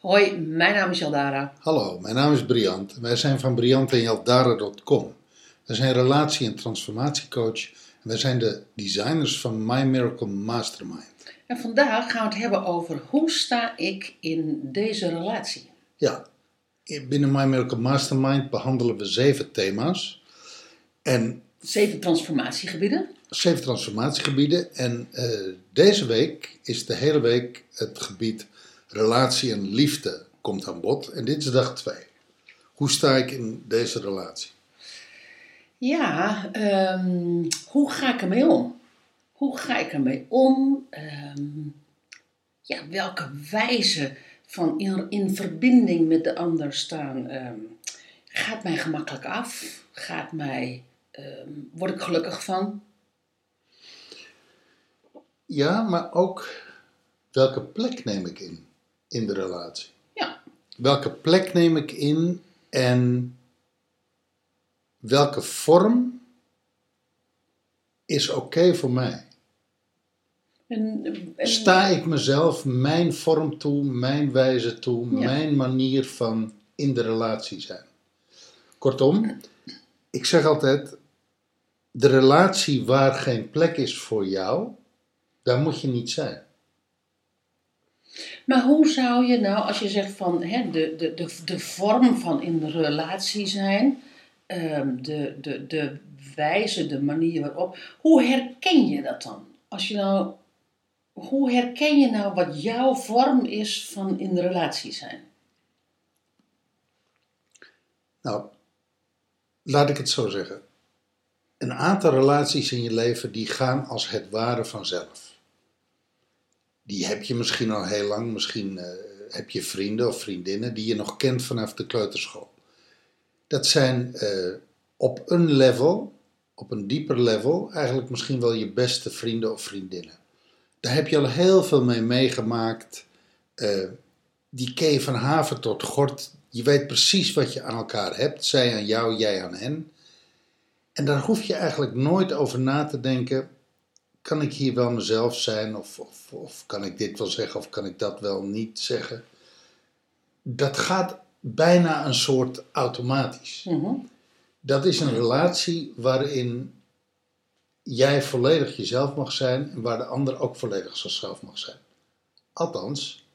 Hoi, mijn naam is Jaldara. Hallo, mijn naam is Briant. Wij zijn van Briant en. Wij zijn relatie- en transformatiecoach en wij zijn de designers van My Miracle Mastermind. En vandaag gaan we het hebben over hoe sta ik in deze relatie. Ja, binnen My Miracle Mastermind behandelen we zeven thema's en Zeven transformatiegebieden. zeven transformatiegebieden. En eh, deze week is de hele week het gebied relatie en liefde komt aan bod. En dit is dag twee. Hoe sta ik in deze relatie? Ja, ehm, hoe ga ik ermee om? Hoe ga ik ermee om? Ehm, ja, welke wijze van in, in verbinding met de ander staan ehm, gaat mij gemakkelijk af? Gaat mij, ehm, word ik gelukkig van? Ja, maar ook welke plek neem ik in in de relatie? Ja, Welke plek neem ik in en welke vorm is oké voor mij? En, en- Sta ik mezelf mijn vorm toe, mijn wijze toe, Ja. mijn manier van in de relatie zijn? Kortom, ik zeg altijd: de relatie waar geen plek is voor jou, daar moet je niet zijn. Maar hoe zou je nou, als je zegt van hè, de, de, de, de vorm van in de relatie zijn, ehm, de, de, de wijze, de manier waarop, hoe herken je dat dan? Als je nou, hoe herken je nou wat jouw vorm is van in de relatie zijn? Nou, laat ik het zo zeggen. Een aantal relaties in je leven die gaan als het ware vanzelf. Die heb je misschien al heel lang, misschien eh, heb je vrienden of vriendinnen die je nog kent vanaf de kleuterschool. Dat zijn eh, op een level, op een dieper level, eigenlijk misschien wel je beste vrienden of vriendinnen. Daar heb je al heel veel mee meegemaakt. Eh, die je van haven tot gort. Je weet precies wat je aan elkaar hebt. Zij aan jou, jij aan hen. En daar hoef je eigenlijk nooit over na te denken. Kan ik hier wel mezelf zijn? Of, of, of kan ik dit wel zeggen? Of kan ik dat wel niet zeggen? Dat gaat bijna een soort automatisch. Mhm. Dat is een relatie waarin jij volledig jezelf mag zijn en waar de ander ook volledig zichzelf mag zijn. Althans,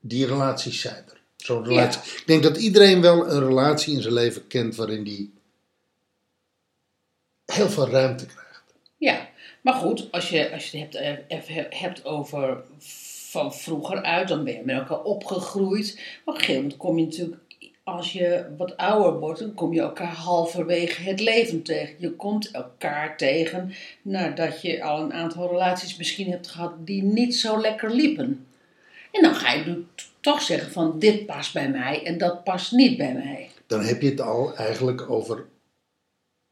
die relaties zijn er. Zo'n relatie. Ik denk dat iedereen wel een relatie in zijn leven kent waarin die heel veel ruimte krijgt. Ja, maar goed, als je, als je het hebt, eh, even hebt over van vroeger uit, dan ben je met elkaar opgegroeid. Maar op een gegeven moment kom je natuurlijk, als je wat ouder wordt, dan kom je elkaar halverwege het leven tegen. Je komt elkaar tegen nadat je al een aantal relaties misschien hebt gehad die niet zo lekker liepen. En dan ga je toch zeggen van dit past bij mij en dat past niet bij mij. Dan heb je het al eigenlijk over.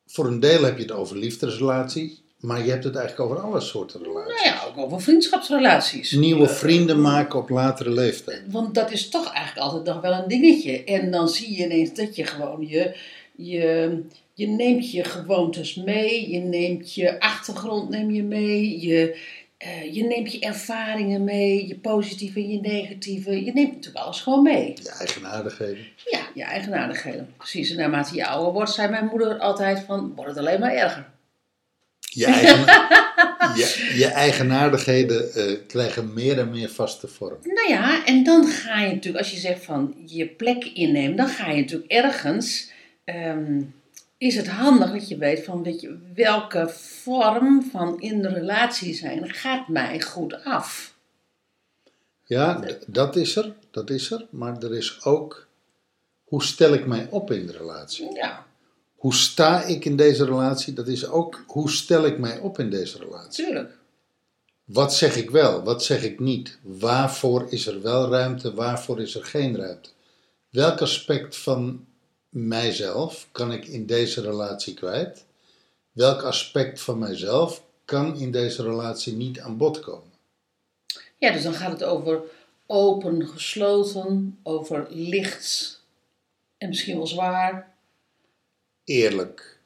Voor een deel heb je het over liefdesrelaties, maar je hebt het eigenlijk over alle soorten relaties. Nou ja, ook over vriendschapsrelaties. Nieuwe vrienden maken op latere leeftijd. Want dat is toch eigenlijk altijd nog wel een dingetje. En dan zie je ineens dat je gewoon je, je, je neemt je gewoontes mee, je neemt je achtergrond neem je mee, je, eh, je neemt je ervaringen mee, je positieve en je negatieve. Je neemt natuurlijk alles gewoon mee. Je eigenaardigheden. Ja, je eigenaardigheden. Precies. En naarmate je ouder wordt, zei mijn moeder altijd van, wordt het alleen maar erger. Je, eigen, je, je eigenaardigheden eh, krijgen meer en meer vaste vorm. Nou ja, en dan ga je natuurlijk, als je zegt van je plek innemen, dan ga je natuurlijk ergens. ehm, is het handig dat je weet van weet je, welke vorm van in de relatie zijn gaat mij goed af. Ja, dat is er, dat is er. Maar er is ook, hoe stel ik mij op in de relatie? Ja, Hoe sta ik in deze relatie? Dat is ook, hoe stel ik mij op in deze relatie? tuurlijk. Wat zeg ik wel, wat zeg ik niet? Waarvoor is er wel ruimte, waarvoor is er geen ruimte? Welk aspect van mijzelf kan ik in deze relatie kwijt? Welk aspect van mijzelf kan in deze relatie niet aan bod komen? Ja, dus dan gaat het over open, gesloten, over licht en misschien wel zwaar. Eerlijk.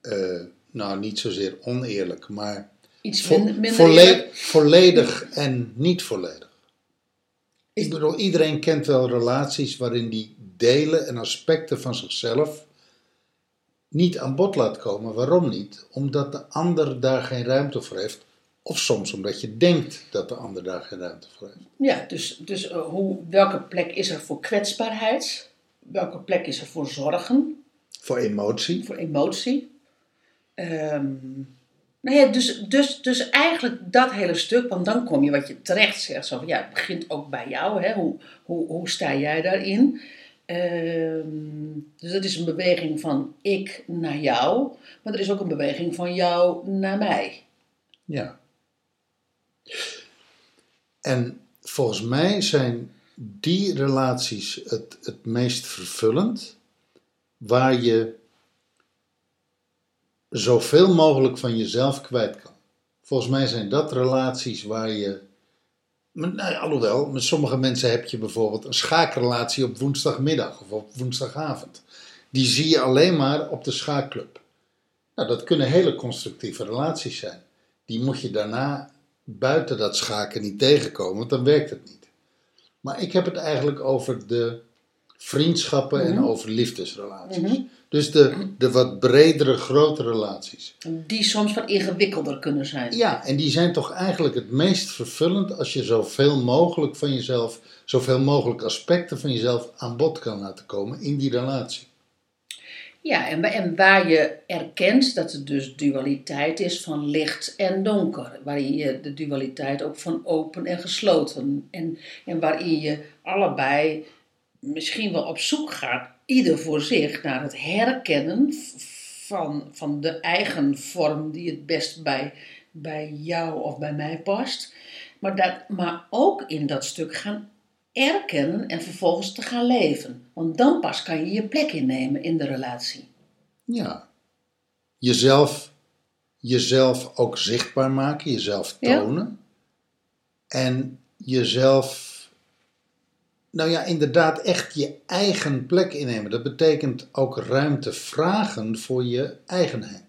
Eh, nou, niet zozeer oneerlijk, maar Iets minder, minder volle- volledig en niet volledig. Is- Ik bedoel, iedereen kent wel relaties waarin die delen en aspecten van zichzelf niet aan bod laat komen. Waarom niet? Omdat de ander daar geen ruimte voor heeft. Of soms omdat je denkt dat de ander daar geen ruimte voor heeft. Ja, dus, dus eh, hoe, welke plek is er voor kwetsbaarheid? Welke plek is er voor zorgen? Voor emotie. voor emotie. Ehm, nou ja, dus, dus, dus eigenlijk dat hele stuk, want dan kom je wat je terecht zegt. Zo van, ja, het begint ook bij jou. Hè? Hoe, hoe, hoe sta jij daarin? Ehm, dus dat is een beweging van ik naar jou, maar er is ook een beweging van jou naar mij. Ja. En volgens mij zijn die relaties het, het meest vervullend, waar je zoveel mogelijk van jezelf kwijt kan. Volgens mij zijn dat relaties waar je. Nou, alhoewel, met sommige mensen heb je bijvoorbeeld een schaakrelatie op woensdagmiddag of op woensdagavond. Die zie je alleen maar op de schaakclub. Nou, dat kunnen hele constructieve relaties zijn. Die moet je daarna buiten dat schaken niet tegenkomen, want dan werkt het niet. Maar ik heb het eigenlijk over de vriendschappen en over liefdesrelaties. Dus de, de wat bredere, grotere relaties. Die soms wat ingewikkelder kunnen zijn. Ja, en die zijn toch eigenlijk het meest vervullend als je zoveel mogelijk van jezelf, zoveel mogelijk aspecten van jezelf aan bod kan laten komen in die relatie. Ja, en, en waar je erkent dat er dus dualiteit is van licht en donker. Waarin je de dualiteit ook van open en gesloten. En, en waarin je allebei misschien wel op zoek gaat, ieder voor zich, naar het herkennen van, van de eigen vorm die het best bij, bij jou of bij mij past. Maar, dat, maar ook in dat stuk gaan erkennen en vervolgens te gaan leven. Want dan pas kan je je plek innemen in de relatie. Ja. Jezelf, jezelf ook zichtbaar maken, jezelf Ja. tonen. En jezelf, nou ja, inderdaad echt je eigen plek innemen. Dat betekent ook ruimte vragen voor je eigenheid.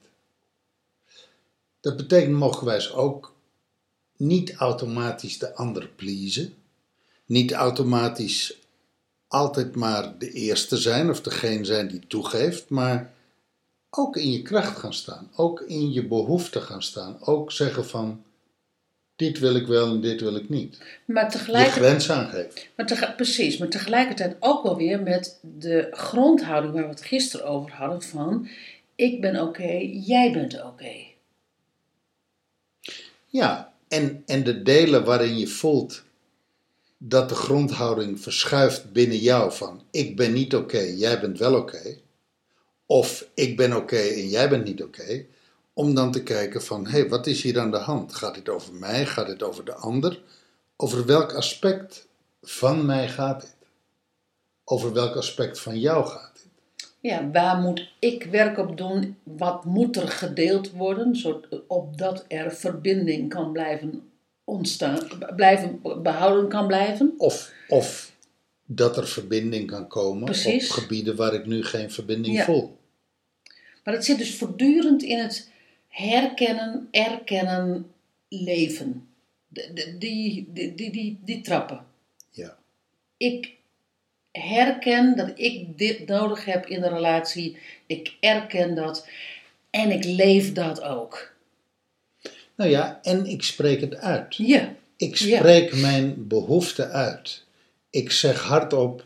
Dat betekent mogelijkwijs ook niet automatisch de ander pleasen. Niet automatisch altijd maar de eerste zijn of degene zijn die toegeeft, maar ook in je kracht gaan staan. Ook in je behoefte gaan staan. Ook zeggen van, dit wil ik wel en dit wil ik niet. Maar Je tegelijkertijd, grens aangeven. maar tege- precies, maar tegelijkertijd ook wel weer met de grondhouding waar we het gisteren over hadden van ik ben oké, jij bent oké. Ja, en, en de delen waarin je voelt dat de grondhouding verschuift binnen jou van ik ben niet oké, jij bent wel oké. Of ik ben oké en jij bent niet oké. Om dan te kijken van hé, hey, wat is hier aan de hand? Gaat dit over mij? Gaat dit over de ander? Over welk aspect van mij gaat dit? Over welk aspect van jou gaat dit? Ja, waar moet ik werk op doen? Wat moet er gedeeld worden, zodat opdat er verbinding kan blijven ontstaan, blijven, behouden kan blijven? Of, of dat er verbinding kan komen Precies. op gebieden waar ik nu geen verbinding Ja. voel. Maar het zit dus voortdurend in het herkennen, erkennen, leven. Die, die, die, die, trappen. Ja. Ik herken dat ik dit nodig heb in de relatie. Ik erken dat. En ik leef dat ook. Nou ja, en ik spreek het uit. Ja, Ik spreek mijn behoefte uit. Ik zeg hardop,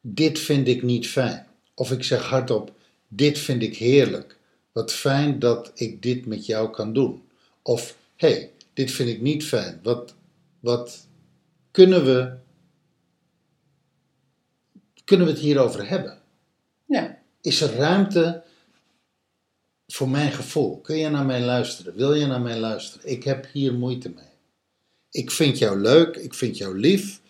dit vind ik niet fijn. Of ik zeg hardop, dit vind ik heerlijk. Wat fijn dat ik dit met jou kan doen. Of, hé, hey, dit vind ik niet fijn. Wat, wat kunnen we, kunnen we het hierover hebben? ja. Is er ruimte voor mijn gevoel? Kun je naar mij luisteren? Wil je naar mij luisteren? Ik heb hier moeite mee. Ik vind jou leuk, ik vind jou lief.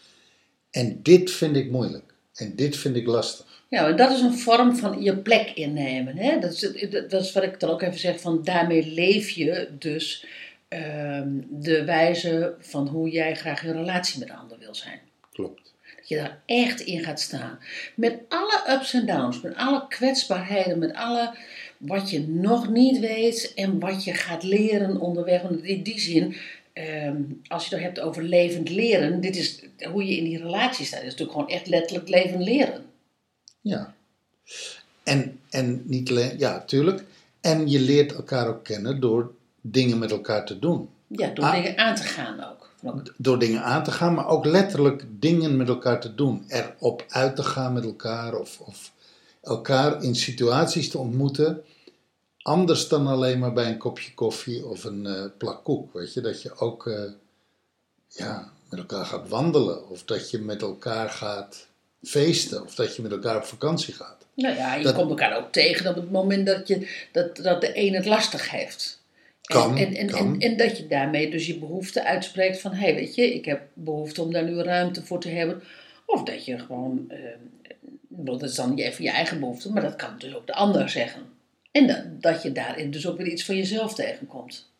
En dit vind ik moeilijk. En dit vind ik lastig. Ja, en dat is een vorm van je plek innemen. Hè? Dat, is, dat is wat ik dan ook even zeg, van daarmee leef je dus ehm, de wijze van hoe jij graag in relatie met de ander wil zijn. Klopt. Dat je daar echt in gaat staan. Met alle ups en downs, met alle kwetsbaarheden, met alle wat je nog niet weet en wat je gaat leren onderweg. Want in die zin, ehm, als je het hebt over levend leren, dit is hoe je in die relatie staat. Dat is natuurlijk gewoon echt letterlijk levend leren. Ja. En, en niet alleen, ja, tuurlijk. En je leert elkaar ook kennen door dingen met elkaar te doen. Ja, door Ah. dingen aan te gaan ook. Door dingen aan te gaan, maar ook letterlijk dingen met elkaar te doen. Erop uit te gaan met elkaar of, of elkaar in situaties te ontmoeten. Anders dan alleen maar bij een kopje koffie of een eh plak koek. Weet je, dat je ook eh, ja, met elkaar gaat wandelen. Of dat je met elkaar gaat feesten. Of dat je met elkaar op vakantie gaat. Nou ja, je Dat- komt elkaar ook tegen op het moment dat, je, dat, dat de een het lastig heeft. En- Kan, en, en, kan. En, en dat je daarmee dus je behoefte uitspreekt van... hé, hey, weet je, ik heb behoefte om daar nu ruimte voor te hebben. Of dat je gewoon... eh, dat is dan even je eigen behoefte, maar dat kan dus ook de ander zeggen. En dat, dat je daarin dus ook weer iets van jezelf tegenkomt.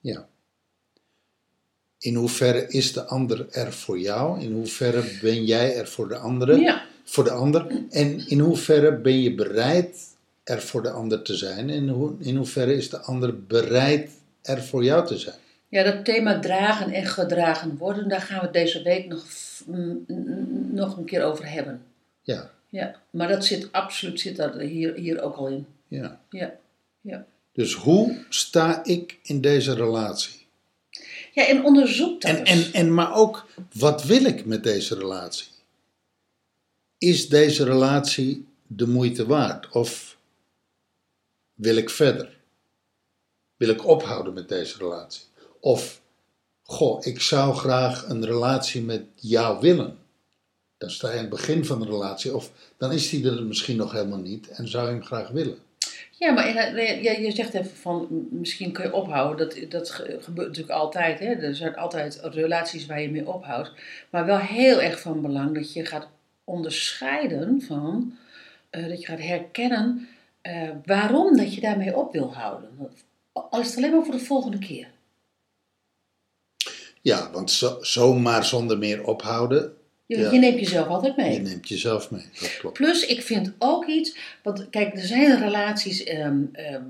Ja. In hoeverre is de ander er voor jou? In hoeverre ben jij er voor de andere? Ja, Voor de ander? En in hoeverre ben je bereid er voor de ander te zijn? En hoe, in hoeverre is de ander bereid er voor jou te zijn? Ja, dat thema dragen en gedragen worden, daar gaan we deze week nog, mm, nog een keer over hebben. Ja, Ja, maar dat zit absoluut zit dat hier, hier ook al in. ja. Ja, ja. Dus hoe sta ik in deze relatie? Ja en onderzoek dat En, en, en maar ook, wat wil ik met deze relatie? Is deze relatie de moeite waard? Of wil ik verder? Wil ik ophouden met deze relatie? Of, goh, ik zou graag een relatie met jou willen. Dan sta je aan het begin van de relatie. Of dan is die er misschien nog helemaal niet en zou je hem graag willen. Ja, maar je, je, je zegt even van, misschien kun je ophouden. Dat, dat ge- gebeurt natuurlijk altijd. Hè? Er zijn altijd relaties waar je mee ophoudt. Maar wel heel erg van belang dat je gaat onderscheiden van, eh, dat je gaat herkennen eh, waarom dat je daarmee op wil houden. Al is het alleen maar voor de volgende keer. Ja, want zo, zomaar zonder meer ophouden, Je, Ja. je neemt jezelf altijd mee. je neemt jezelf mee. Dat klopt. Plus, ik vind ook iets, want kijk, er zijn relaties ehm, ehm,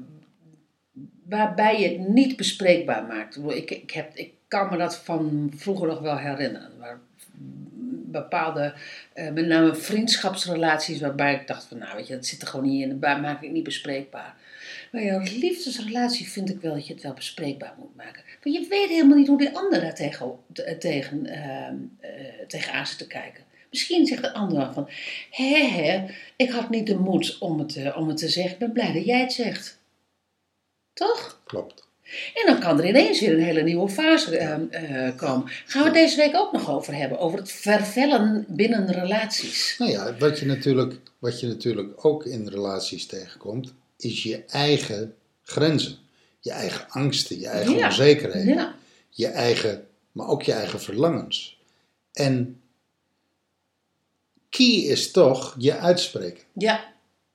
waarbij je het niet bespreekbaar maakt. Ik, ik, heb, ik kan me dat van vroeger nog wel herinneren. Waar bepaalde, eh, met name vriendschapsrelaties, waarbij ik dacht van, nou weet je, dat zit er gewoon niet in, dat maak ik niet bespreekbaar. Maar een liefdesrelatie vind ik wel dat je het wel bespreekbaar moet maken. Want je weet helemaal niet hoe die ander daar tegen, te- tegen, ehm, eh, tegenaan zit te kijken. Misschien zegt de ander wel van, hé hé, ik had niet de moed om het, eh, om het te zeggen. Ik ben blij dat jij het zegt. Toch? Klopt. En dan kan er ineens weer een hele nieuwe fase ehm, eh, komen. Gaan we het deze week ook nog over hebben. Over het vervellen binnen relaties. Nou ja, wat je, natuurlijk, wat je natuurlijk ook in relaties tegenkomt, is je eigen grenzen. Je eigen angsten, je eigen Ja. onzekerheden. Ja, Je eigen, maar ook je eigen verlangens. En key is toch je uitspreken. ja,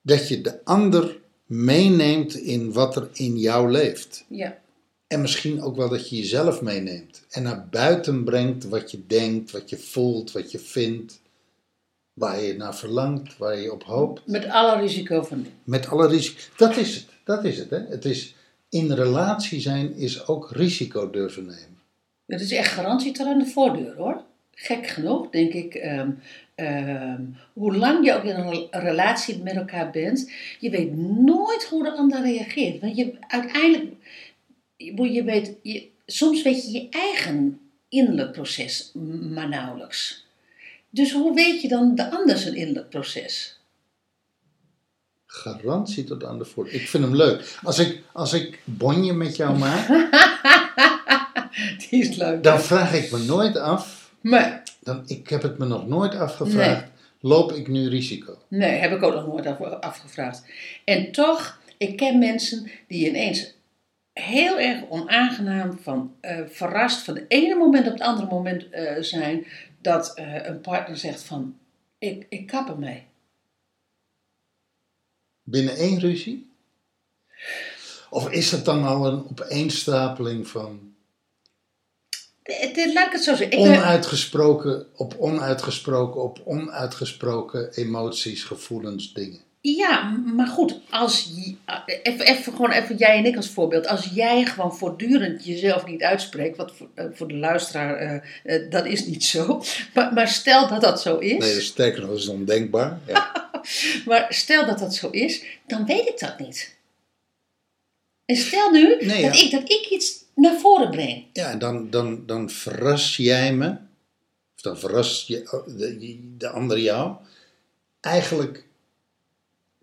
Dat je de ander meeneemt in wat er in jou leeft. ja. En misschien ook wel dat je jezelf meeneemt. En naar buiten brengt wat je denkt, wat je voelt, wat je vindt. Waar je naar verlangt, waar je op hoopt. Met alle risico van. Met alle risico. Dat is het. Dat is het. Hè? Het is in relatie zijn is ook risico durven nemen. Het is echt garantie tot aan de voordeur hoor. Gek genoeg, denk ik. ehm, hoe lang je ook in een rel- relatie met elkaar bent, je weet nooit hoe de ander reageert. Want je uiteindelijk, je, je weet, je, soms weet je je eigen innerlijk proces maar nauwelijks. Dus hoe weet je dan de ander zijn innerlijk proces? Garantie tot aan de voordeur. Ik vind hem leuk. Als ik, als ik bonje met jou maak, Die is leuk. dan vraag ik me nooit af. Maar, Dan, ik heb het me nog nooit afgevraagd. Loop ik nu risico? Nee, heb ik ook nog nooit af- afgevraagd. En toch, ik ken mensen die ineens heel erg onaangenaam van eh, verrast van het ene moment op het andere moment eh, zijn dat eh, een partner zegt van ik, ik kap ermee. Binnen één ruzie? Of is het dan al een opeenstapeling van Het- het- Laat ik het zo zeggen. Onuitgesproken op onuitgesproken op onuitgesproken emoties, gevoelens, dingen? Ja, maar goed, als je, even, even, gewoon even jij en ik als voorbeeld. Als jij gewoon voortdurend jezelf niet uitspreekt, wat voor, eh, voor de luisteraar, eh, eh, dat is niet zo. Maar, maar stel dat dat zo is, Nee, dat is sterker nog, dat is ondenkbaar. Ja. maar stel dat dat zo is, dan weet ik dat niet. En stel nu Nee, dat, ja. ik, dat ik iets naar voren breng. Ja, en dan, dan, dan verras jij me, of dan verrast je, de, de ander jou, eigenlijk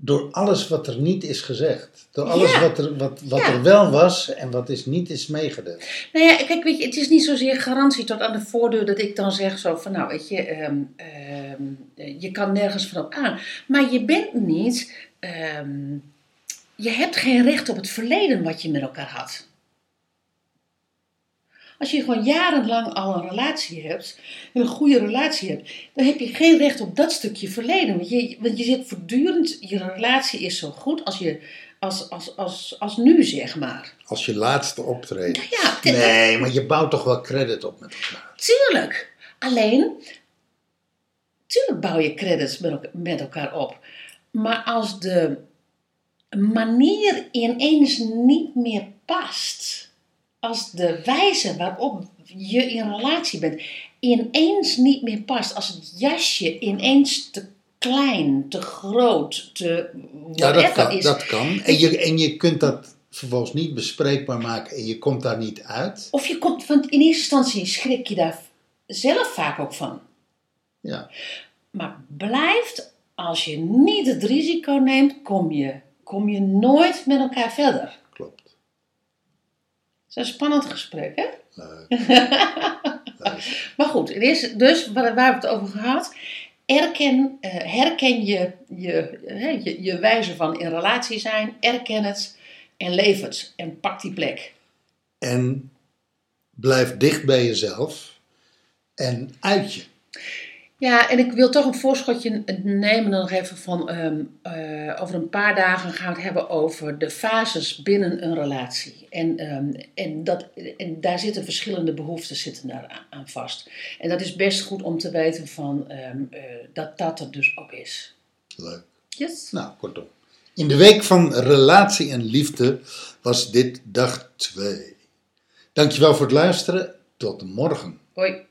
door alles wat er niet is gezegd. Door alles Ja. wat, er, wat, wat Ja. er wel was en wat is niet is meegedeeld. Nou ja, kijk, weet je, het is niet zozeer garantie tot aan de voordeur dat ik dan zeg zo van, nou, weet je, ehm, ehm, je kan nergens van op aan. Maar je bent niet, ehm, je hebt geen recht op het verleden wat je met elkaar had. Als je gewoon jarenlang al een relatie hebt, een goede relatie hebt, dan heb je geen recht op dat stukje verleden. Want je, want je zit voortdurend, je relatie is zo goed als, je, als, als, als, als nu, zeg maar. Als je laatste optreden. Ja, te- Nee, maar je bouwt toch wel credit op met elkaar. Tuurlijk. Alleen, tuurlijk bouw je credits met elkaar op. Maar als de manier ineens niet meer past, als de wijze waarop je in relatie bent ineens niet meer past, als het jasje ineens te klein, te groot, te Ja, dat kan. is. Dat kan. En, je, en je kunt dat vervolgens niet bespreekbaar maken en je komt daar niet uit. Of je komt, want in eerste instantie schrik je daar zelf vaak ook van. Ja. Maar blijft, als je niet het risico neemt, kom je, kom je nooit met elkaar verder. Is een spannend gesprek, hè? Leuk. Leuk. Maar goed, het is dus waar, we het over gehad. Erken, eh, herken je je, je je wijze van in relatie zijn. Erken het en leef het. En pak die plek. En blijf dicht bij jezelf en uit je. Ja, en ik wil toch een voorschotje nemen nog even van... ehm, eh, over een paar dagen gaan we het hebben over de fases binnen een relatie. En, ehm, en, dat, en daar zitten verschillende behoeftes zitten daar aan- aan vast. En dat is best goed om te weten van, ehm, eh, dat dat er dus ook is. Leuk. Yes? Nou, kortom. In de week van relatie en liefde was dit dag 2. Dankjewel voor het luisteren. Tot morgen. Hoi.